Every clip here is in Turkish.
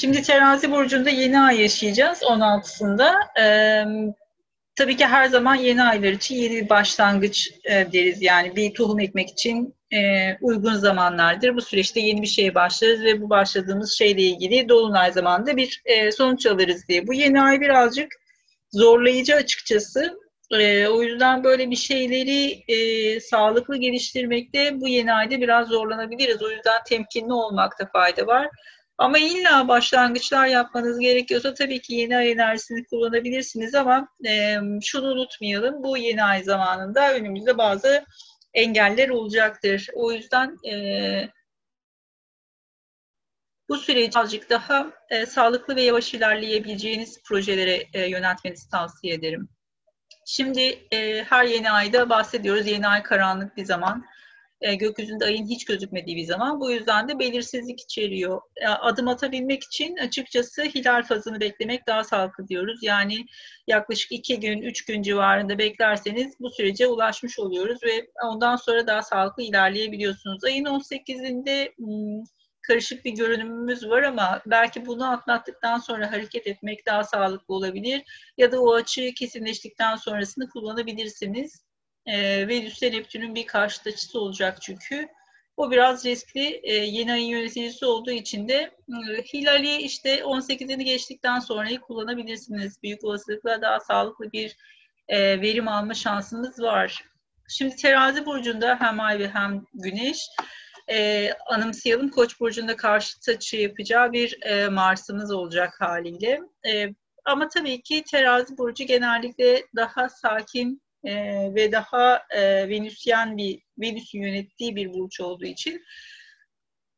Şimdi terazi burcunda yeni ay yaşayacağız 16'sında. Ee, tabii ki her zaman yeni aylar için yeni bir başlangıç e, deriz. Yani bir tohum ekmek için e, uygun zamanlardır. Bu süreçte yeni bir şeye başlarız ve bu başladığımız şeyle ilgili dolunay zamanında bir e, sonuç alırız diye. Bu yeni ay birazcık zorlayıcı açıkçası. E, o yüzden böyle bir şeyleri e, sağlıklı geliştirmekte bu yeni ayda biraz zorlanabiliriz. O yüzden temkinli olmakta fayda var. Ama illa başlangıçlar yapmanız gerekiyorsa tabii ki yeni ay enerjisini kullanabilirsiniz ama e, şunu unutmayalım. Bu yeni ay zamanında önümüzde bazı engeller olacaktır. O yüzden e, bu süreci azıcık daha e, sağlıklı ve yavaş ilerleyebileceğiniz projelere e, yöneltmenizi tavsiye ederim. Şimdi e, her yeni ayda bahsediyoruz. Yeni ay karanlık bir zaman e, gökyüzünde ayın hiç gözükmediği bir zaman. Bu yüzden de belirsizlik içeriyor. E, adım atabilmek için açıkçası hilal fazını beklemek daha sağlıklı diyoruz. Yani yaklaşık iki gün, üç gün civarında beklerseniz bu sürece ulaşmış oluyoruz ve ondan sonra daha sağlıklı ilerleyebiliyorsunuz. Ayın 18'inde hmm, karışık bir görünümümüz var ama belki bunu atlattıktan sonra hareket etmek daha sağlıklı olabilir ya da o açığı kesinleştikten sonrasını kullanabilirsiniz e, Venüs'te Neptün'ün bir karşıt açısı olacak çünkü. O biraz riskli. E, yeni ayın yöneticisi olduğu için de e, hilali işte 18'ini geçtikten sonrayı kullanabilirsiniz. Büyük olasılıkla daha sağlıklı bir e, verim alma şansınız var. Şimdi terazi burcunda hem ay ve hem güneş e, anımsayalım Koç burcunda karşıt açı yapacağı bir e, Mars'ımız olacak haliyle. E, ama tabii ki terazi burcu genellikle daha sakin e, ve daha e, Venüsyen bir Venüs'ün yönettiği bir burç olduğu için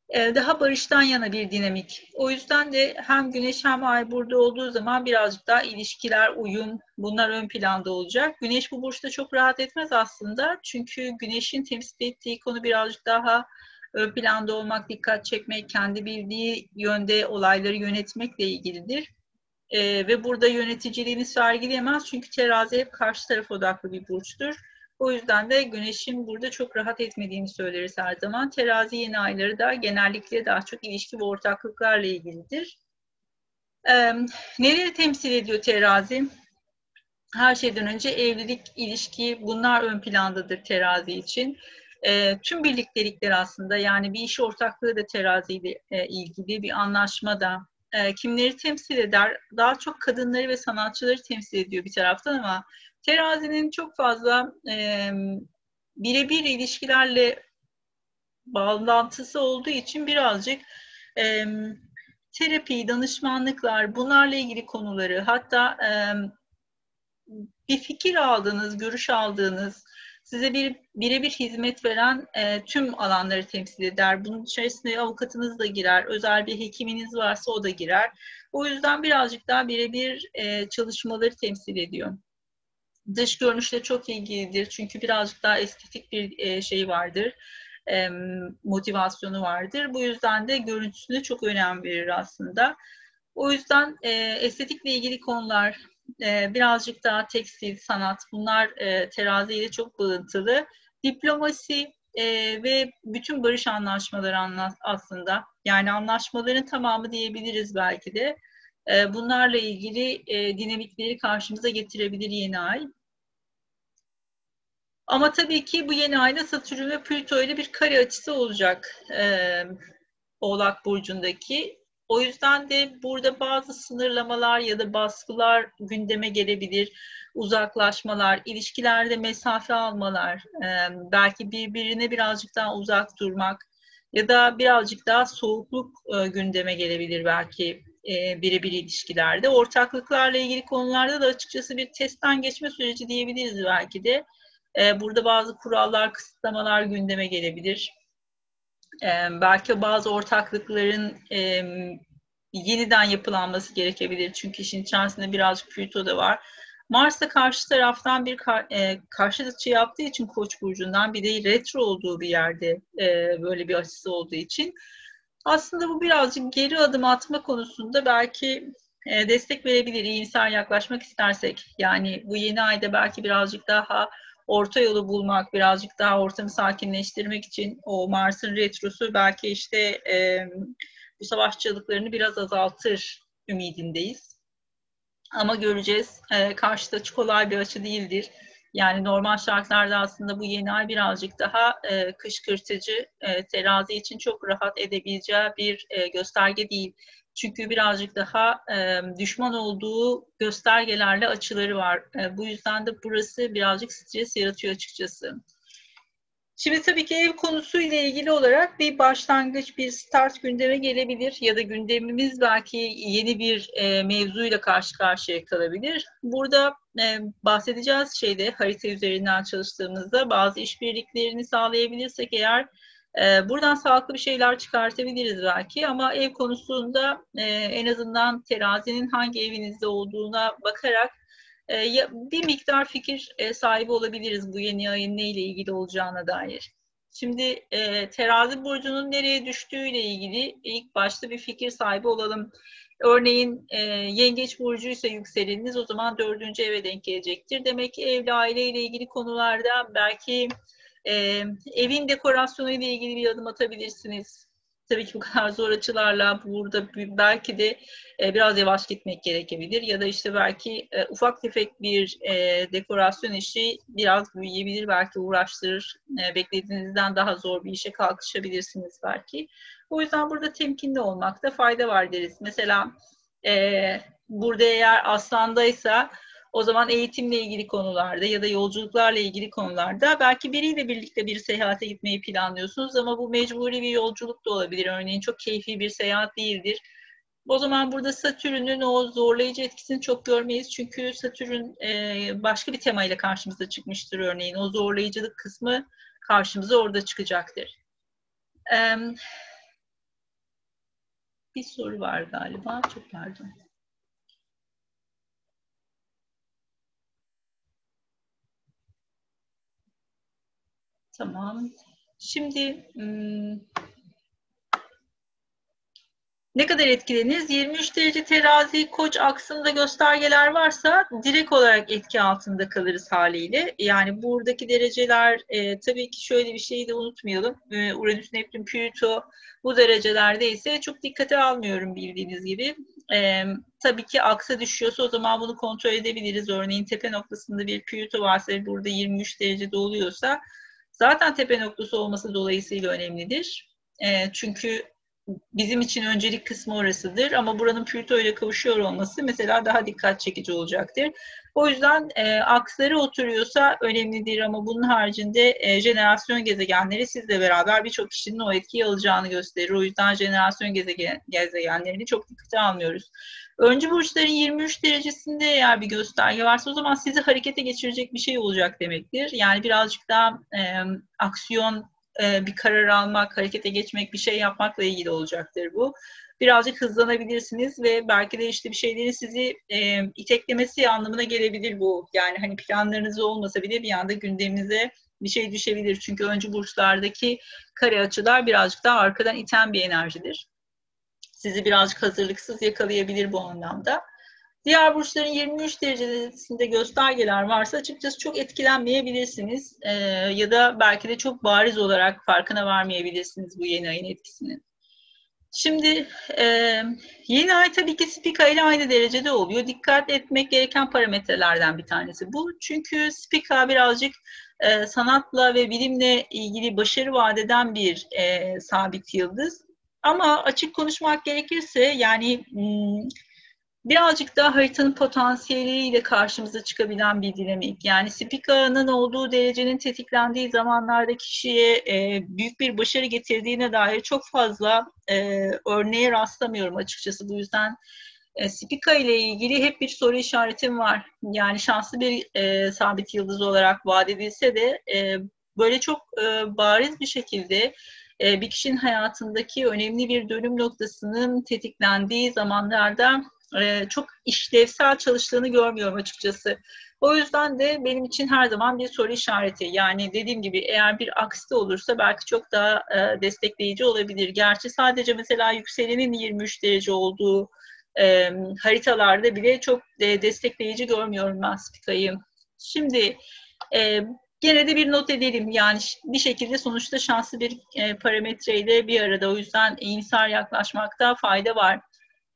e, daha barıştan yana bir dinamik. O yüzden de hem Güneş hem Ay burada olduğu zaman birazcık daha ilişkiler, uyum bunlar ön planda olacak. Güneş bu burçta çok rahat etmez aslında. Çünkü Güneş'in temsil ettiği konu birazcık daha ön planda olmak, dikkat çekmek, kendi bildiği yönde olayları yönetmekle ilgilidir. E, ve burada yöneticiliğini sergileyemez çünkü terazi hep karşı taraf odaklı bir burçtur. O yüzden de güneşin burada çok rahat etmediğini söyleriz her zaman. Terazi yeni ayları da genellikle daha çok ilişki ve ortaklıklarla ilgilidir. Ee, neleri temsil ediyor terazi? Her şeyden önce evlilik, ilişki bunlar ön plandadır terazi için. E, tüm birliktelikler aslında yani bir iş ortaklığı da teraziyle e, ilgili bir anlaşma da e, kimleri temsil eder? Daha çok kadınları ve sanatçıları temsil ediyor bir taraftan ama terazinin çok fazla e, birebir ilişkilerle bağlantısı olduğu için birazcık e, terapi, danışmanlıklar, bunlarla ilgili konuları hatta e, bir fikir aldığınız, görüş aldığınız, size bir birebir hizmet veren e, tüm alanları temsil eder. Bunun içerisinde avukatınız da girer, özel bir hekiminiz varsa o da girer. O yüzden birazcık daha birebir e, çalışmaları temsil ediyor. Dış görünüşle çok ilgilidir çünkü birazcık daha estetik bir e, şey vardır, e, motivasyonu vardır. Bu yüzden de görüntüsüne çok önem verir aslında. O yüzden e, estetikle ilgili konular, e, birazcık daha tekstil, sanat bunlar e, teraziyle çok bağıntılı. Diplomasi e, ve bütün barış anlaşmaları anla, aslında yani anlaşmaların tamamı diyebiliriz belki de. E, bunlarla ilgili dinamikleri karşımıza getirebilir yeni ay. Ama tabii ki bu yeni ayda Satürn ve Plüto ile bir kare açısı olacak Oğlak Burcu'ndaki. O yüzden de burada bazı sınırlamalar ya da baskılar gündeme gelebilir. Uzaklaşmalar, ilişkilerde mesafe almalar, belki birbirine birazcık daha uzak durmak ya da birazcık daha soğukluk gündeme gelebilir belki birebir ilişkilerde. Ortaklıklarla ilgili konularda da açıkçası bir testten geçme süreci diyebiliriz belki de. Burada bazı kurallar, kısıtlamalar gündeme gelebilir e, belki bazı ortaklıkların yeniden yapılanması gerekebilir. Çünkü işin içerisinde birazcık Plüto da var. Mars da karşı taraftan bir e, karşı açı yaptığı için Koç burcundan bir de retro olduğu bir yerde e, böyle bir açısı olduğu için aslında bu birazcık geri adım atma konusunda belki e, destek verebilir iyimser yaklaşmak istersek. Yani bu yeni ayda belki birazcık daha orta yolu bulmak, birazcık daha ortamı sakinleştirmek için o Mars'ın retrosu belki işte e, bu savaşçılıklarını biraz azaltır ümidindeyiz. Ama göreceğiz. E, karşıda hiç kolay bir açı değildir. Yani normal şartlarda aslında bu yeni ay birazcık daha e, kışkırtıcı, e, terazi için çok rahat edebileceği bir e, gösterge değil. Çünkü birazcık daha e, düşman olduğu göstergelerle açıları var. E, bu yüzden de burası birazcık stres yaratıyor açıkçası. Şimdi tabii ki ev konusuyla ilgili olarak bir başlangıç, bir start gündeme gelebilir ya da gündemimiz belki yeni bir e, mevzuyla karşı karşıya kalabilir. Burada e, bahsedeceğiz şeyde harita üzerinden çalıştığımızda bazı işbirliklerini sağlayabilirsek eğer e, buradan sağlıklı bir şeyler çıkartabiliriz belki ama ev konusunda e, en azından terazinin hangi evinizde olduğuna bakarak e, bir miktar fikir e, sahibi olabiliriz bu yeni ayın neyle ilgili olacağına dair. Şimdi terazi burcunun nereye düştüğüyle ilgili ilk başta bir fikir sahibi olalım. Örneğin yengeç burcuysa yükseleniniz o zaman dördüncü eve denk gelecektir. Demek ki evli aileyle ilgili konularda belki e, evin dekorasyonu ile ilgili bir adım atabilirsiniz tabii ki bu kadar zor açılarla burada belki de e, biraz yavaş gitmek gerekebilir ya da işte belki e, ufak tefek bir e, dekorasyon işi biraz büyüyebilir belki uğraştırır e, beklediğinizden daha zor bir işe kalkışabilirsiniz belki. O yüzden burada temkinli olmakta fayda var deriz. Mesela e, burada eğer aslandaysa o zaman eğitimle ilgili konularda ya da yolculuklarla ilgili konularda belki biriyle birlikte bir seyahate gitmeyi planlıyorsunuz ama bu mecburi bir yolculuk da olabilir. Örneğin çok keyfi bir seyahat değildir. O zaman burada Satürn'ün o zorlayıcı etkisini çok görmeyiz. Çünkü Satürn e, başka bir temayla karşımıza çıkmıştır örneğin. O zorlayıcılık kısmı karşımıza orada çıkacaktır. Bir soru var galiba. Çok pardon. Tamam. Şimdi ne kadar etkileniriz? 23 derece terazi koç aksında göstergeler varsa direkt olarak etki altında kalırız haliyle. Yani buradaki dereceler e, tabii ki şöyle bir şeyi de unutmayalım. E, Uranüs, Neptün, Plüto bu derecelerde ise çok dikkate almıyorum bildiğiniz gibi. E, tabii ki aksa düşüyorsa o zaman bunu kontrol edebiliriz. Örneğin tepe noktasında bir Plüto varsa burada 23 derecede oluyorsa zaten tepe noktası olması dolayısıyla önemlidir. E, çünkü bizim için öncelik kısmı orasıdır ama buranın Plüto ile kavuşuyor olması mesela daha dikkat çekici olacaktır. O yüzden e, aksları oturuyorsa önemlidir ama bunun haricinde e, jenerasyon gezegenleri sizle beraber birçok kişinin o etkiyi alacağını gösterir. O yüzden jenerasyon gezegen, gezegenlerini çok dikkate almıyoruz. Öncü burçların 23 derecesinde eğer bir gösterge varsa o zaman sizi harekete geçirecek bir şey olacak demektir. Yani birazcık daha e, aksiyon, e, bir karar almak, harekete geçmek, bir şey yapmakla ilgili olacaktır bu. Birazcık hızlanabilirsiniz ve belki de işte bir şeyleri sizi e, iteklemesi anlamına gelebilir bu. Yani hani planlarınız olmasa bile bir anda gündeminize bir şey düşebilir. Çünkü öncü burçlardaki kare açılar birazcık daha arkadan iten bir enerjidir sizi birazcık hazırlıksız yakalayabilir bu anlamda. Diğer burçların 23 derecesinde göstergeler varsa açıkçası çok etkilenmeyebilirsiniz ee, ya da belki de çok bariz olarak farkına varmayabilirsiniz bu yeni ayın etkisinin. Şimdi e, yeni ay tabii ki Spika ile aynı derecede oluyor. Dikkat etmek gereken parametrelerden bir tanesi bu. Çünkü Spika birazcık e, sanatla ve bilimle ilgili başarı vadeden bir e, sabit yıldız. Ama açık konuşmak gerekirse yani hmm, birazcık daha haritanın potansiyeliyle karşımıza çıkabilen bir dinamik. Yani Spika'nın olduğu derecenin tetiklendiği zamanlarda kişiye e, büyük bir başarı getirdiğine dair çok fazla e, örneğe rastlamıyorum açıkçası. Bu yüzden e, Spika ile ilgili hep bir soru işaretim var. Yani şanslı bir e, sabit yıldız olarak vaat edilse de e, böyle çok e, bariz bir şekilde e, bir kişinin hayatındaki önemli bir dönüm noktasının tetiklendiği zamanlarda e, çok işlevsel çalıştığını görmüyorum açıkçası. O yüzden de benim için her zaman bir soru işareti. Yani dediğim gibi eğer bir aksi olursa belki çok daha e, destekleyici olabilir. Gerçi sadece mesela yükselenin 23 derece olduğu e, haritalarda bile çok de destekleyici görmüyorum ben Spika'yı. Şimdi e, gene de bir not edelim. Yani bir şekilde sonuçta şanslı bir e, parametreyle bir arada. O yüzden iyimser yaklaşmakta fayda var.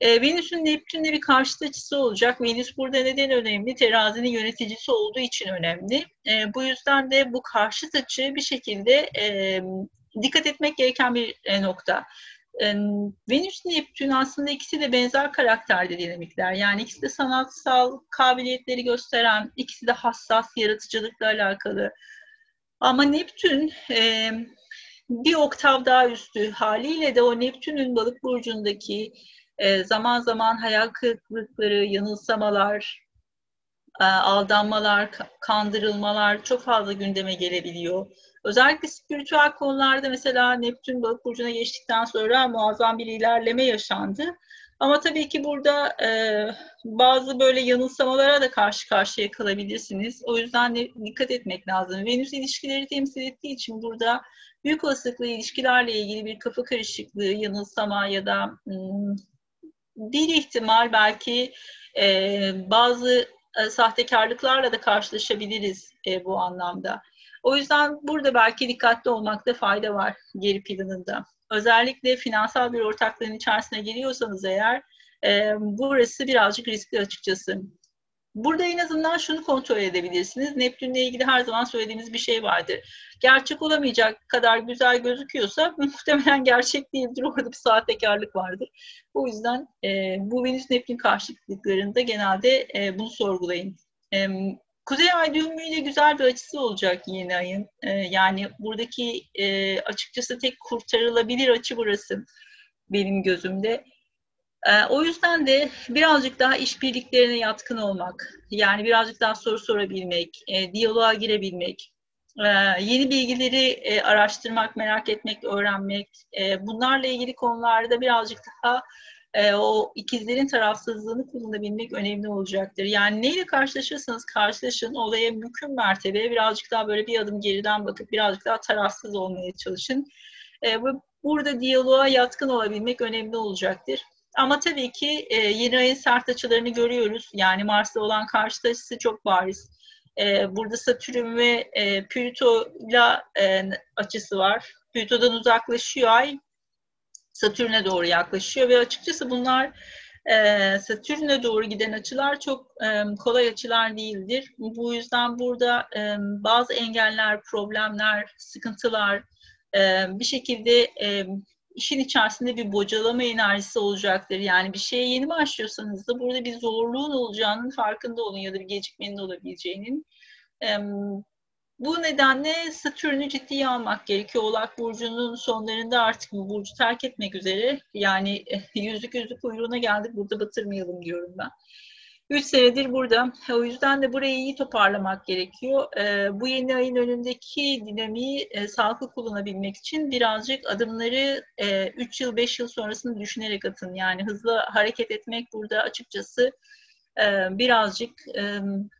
E, Venüs'ün Neptün'le bir karşıt açısı olacak. Venüs burada neden önemli? Terazinin yöneticisi olduğu için önemli. E, bu yüzden de bu karşıt açı bir şekilde e, dikkat etmek gereken bir e, nokta. E, Venüs Neptün aslında ikisi de benzer karakterde dinamikler. Yani ikisi de sanatsal kabiliyetleri gösteren, ikisi de hassas yaratıcılıkla alakalı. Ama Neptün e, bir oktav daha üstü haliyle de o Neptün'ün balık burcundaki e, zaman zaman hayal kırıklıkları, yanılsamalar, e, aldanmalar, kandırılmalar çok fazla gündeme gelebiliyor. Özellikle spiritüel konularda mesela Neptün balık burcuna geçtikten sonra muazzam bir ilerleme yaşandı. Ama tabii ki burada e, bazı böyle yanılsamalara da karşı karşıya kalabilirsiniz. O yüzden de dikkat etmek lazım. Venüs ilişkileri temsil ettiği için burada büyük olasılıkla ilişkilerle ilgili bir kafa karışıklığı, yanılsama ya da hmm, bir ihtimal belki e, bazı e, sahtekarlıklarla da karşılaşabiliriz e, bu anlamda. O yüzden burada belki dikkatli olmakta fayda var geri planında. Özellikle finansal bir ortaklığın içerisine giriyorsanız eğer e, burası birazcık riskli açıkçası. Burada en azından şunu kontrol edebilirsiniz. Neptünle ilgili her zaman söylediğimiz bir şey vardır. Gerçek olamayacak kadar güzel gözüküyorsa muhtemelen gerçek değildir. Orada bir sahtekarlık vardır. O yüzden e, bu Venüs Neptün karşıtlıklarında genelde e, bunu sorgulayın. E, Kuzey Ay düğümüyle güzel bir açısı olacak yeni ayın. E, yani buradaki e, açıkçası tek kurtarılabilir açı burası benim gözümde. E, o yüzden de birazcık daha işbirliklerine yatkın olmak, yani birazcık daha soru sorabilmek, e, diyaloğa girebilmek, e, yeni bilgileri e, araştırmak, merak etmek, öğrenmek, e, bunlarla ilgili konularda birazcık daha e, o ikizlerin tarafsızlığını kullanabilmek önemli olacaktır. Yani neyle karşılaşırsanız karşılaşın olaya mümkün mertebe birazcık daha böyle bir adım geriden bakıp birazcık daha tarafsız olmaya çalışın. E, bu, burada diyaloğa yatkın olabilmek önemli olacaktır. Ama tabii ki e, yeni ayın sert açılarını görüyoruz. Yani Mars'ta olan karşıt açısı çok bariz. E, burada Satürn ve e, Plüto'yla e, açısı var. Plüto'dan uzaklaşıyor ay. Satürn'e doğru yaklaşıyor ve açıkçası bunlar e, Satürn'e doğru giden açılar çok e, kolay açılar değildir. Bu yüzden burada e, bazı engeller, problemler, sıkıntılar e, bir şekilde e, işin içerisinde bir bocalama enerjisi olacaktır. Yani bir şeye yeni başlıyorsanız da burada bir zorluğun olacağının farkında olun ya da bir gecikmenin olabileceğinin. Bu nedenle Satürn'ü ciddiye almak gerekiyor. Oğlak Burcu'nun sonlarında artık bu burcu terk etmek üzere. Yani yüzlük yüzlük kuyruğuna geldik burada batırmayalım diyorum ben. Üç senedir burada. O yüzden de burayı iyi toparlamak gerekiyor. bu yeni ayın önündeki dinamiği e, sağlıklı kullanabilmek için birazcık adımları 3 yıl, 5 yıl sonrasını düşünerek atın. Yani hızlı hareket etmek burada açıkçası birazcık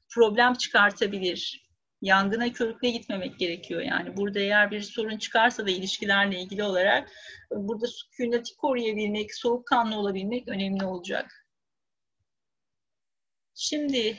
problem çıkartabilir yangına körükle gitmemek gerekiyor yani. Burada eğer bir sorun çıkarsa da ilişkilerle ilgili olarak burada sükuneti koruyabilmek, soğukkanlı olabilmek önemli olacak. Şimdi